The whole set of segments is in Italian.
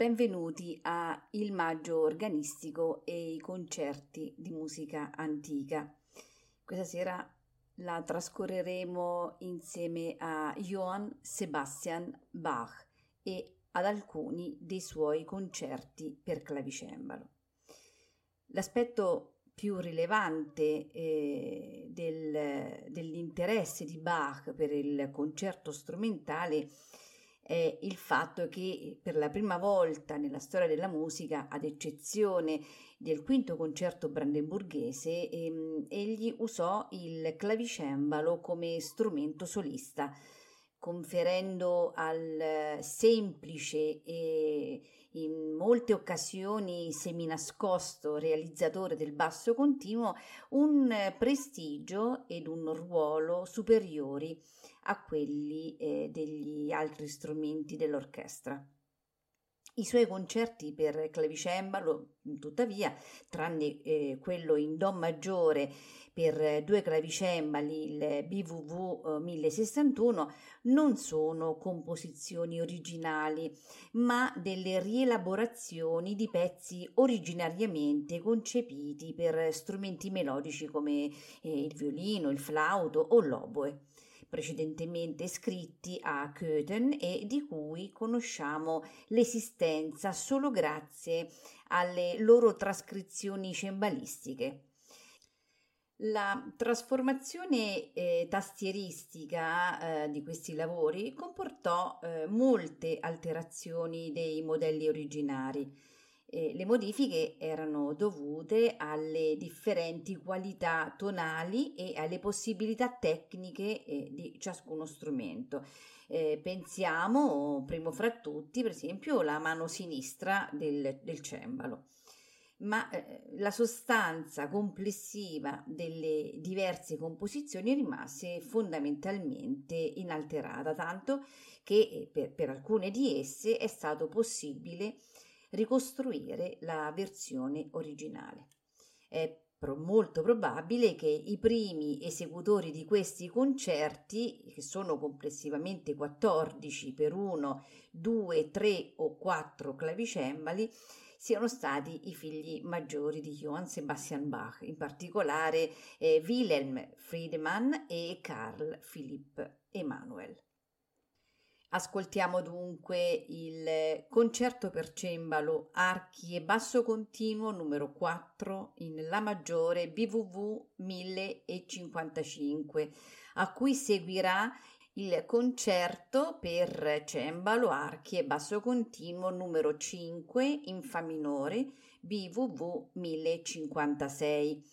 benvenuti a Il Maggio Organistico e i concerti di musica antica. Questa sera la trascorreremo insieme a Johann Sebastian Bach e ad alcuni dei suoi concerti per clavicembalo. L'aspetto più rilevante eh, del, dell'interesse di Bach per il concerto strumentale è il fatto che per la prima volta nella storia della musica, ad eccezione del quinto concerto brandenburghese, ehm, egli usò il clavicembalo come strumento solista, conferendo al semplice e in molte occasioni seminascosto realizzatore del basso continuo un prestigio ed un ruolo superiori a quelli eh, degli altri strumenti dell'orchestra. I suoi concerti per clavicembalo, tuttavia, tranne eh, quello in Do maggiore per due clavicembali, il BVV 1061, eh, non sono composizioni originali, ma delle rielaborazioni di pezzi originariamente concepiti per strumenti melodici come eh, il violino, il flauto o l'oboe precedentemente scritti a Köthen e di cui conosciamo l'esistenza solo grazie alle loro trascrizioni cembalistiche. La trasformazione eh, tastieristica eh, di questi lavori comportò eh, molte alterazioni dei modelli originari eh, le modifiche erano dovute alle differenti qualità tonali e alle possibilità tecniche eh, di ciascuno strumento. Eh, pensiamo, primo fra tutti, per esempio, alla mano sinistra del, del cembalo. Ma eh, la sostanza complessiva delle diverse composizioni rimase fondamentalmente inalterata, tanto che eh, per, per alcune di esse è stato possibile ricostruire la versione originale. È molto probabile che i primi esecutori di questi concerti, che sono complessivamente 14 per uno, 2, 3 o 4 clavicembali, siano stati i figli maggiori di Johann Sebastian Bach, in particolare eh, Wilhelm Friedemann e Carl Philipp Emanuel. Ascoltiamo dunque il concerto per cembalo, archi e basso continuo numero 4 in La maggiore BVV 1055, a cui seguirà il concerto per cembalo, archi e basso continuo numero 5 in Fa minore BVV 1056.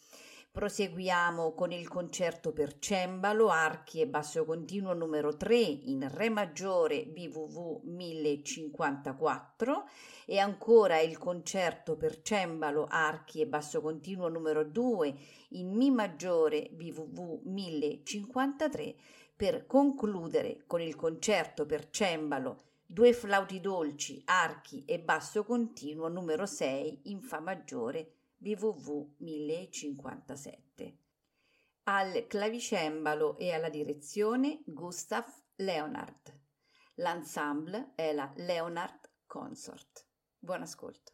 Proseguiamo con il concerto per cembalo, archi e basso continuo numero 3 in Re maggiore BVV 1054 e ancora il concerto per cembalo, archi e basso continuo numero 2 in Mi maggiore BVV 1053 per concludere con il concerto per cembalo, due flauti dolci, archi e basso continuo numero 6 in Fa maggiore BVV 1057. Al clavicembalo e alla direzione Gustav Leonard. L'ensemble è la Leonard Consort. Buon ascolto.